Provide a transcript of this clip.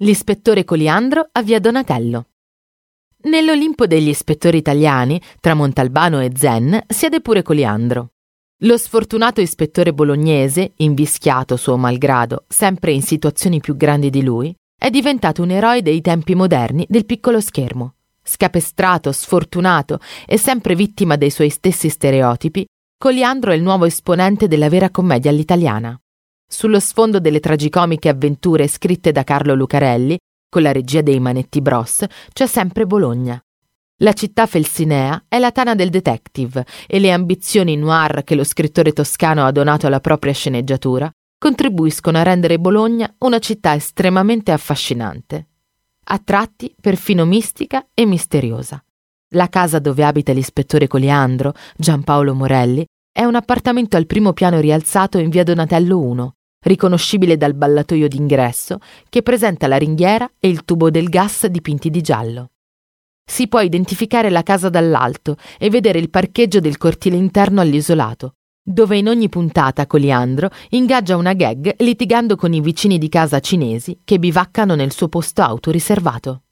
L'ispettore Coliandro a via Donatello. Nell'Olimpo degli ispettori italiani, tra Montalbano e Zen, siede pure Coliandro. Lo sfortunato ispettore bolognese, invischiato suo malgrado, sempre in situazioni più grandi di lui, è diventato un eroe dei tempi moderni del piccolo schermo. Scapestrato, sfortunato e sempre vittima dei suoi stessi stereotipi, Coliandro è il nuovo esponente della vera commedia all'italiana. Sullo sfondo delle tragicomiche avventure scritte da Carlo Lucarelli, con la regia dei Manetti Bros, c'è sempre Bologna. La città felsinea è la tana del detective e le ambizioni noir che lo scrittore toscano ha donato alla propria sceneggiatura contribuiscono a rendere Bologna una città estremamente affascinante. A tratti perfino mistica e misteriosa. La casa dove abita l'ispettore Coliandro, Giampaolo Morelli, è un appartamento al primo piano rialzato in via Donatello 1, riconoscibile dal ballatoio d'ingresso che presenta la ringhiera e il tubo del gas dipinti di giallo. Si può identificare la casa dall'alto e vedere il parcheggio del cortile interno all'isolato, dove in ogni puntata Coliandro ingaggia una gag litigando con i vicini di casa cinesi che bivaccano nel suo posto auto riservato.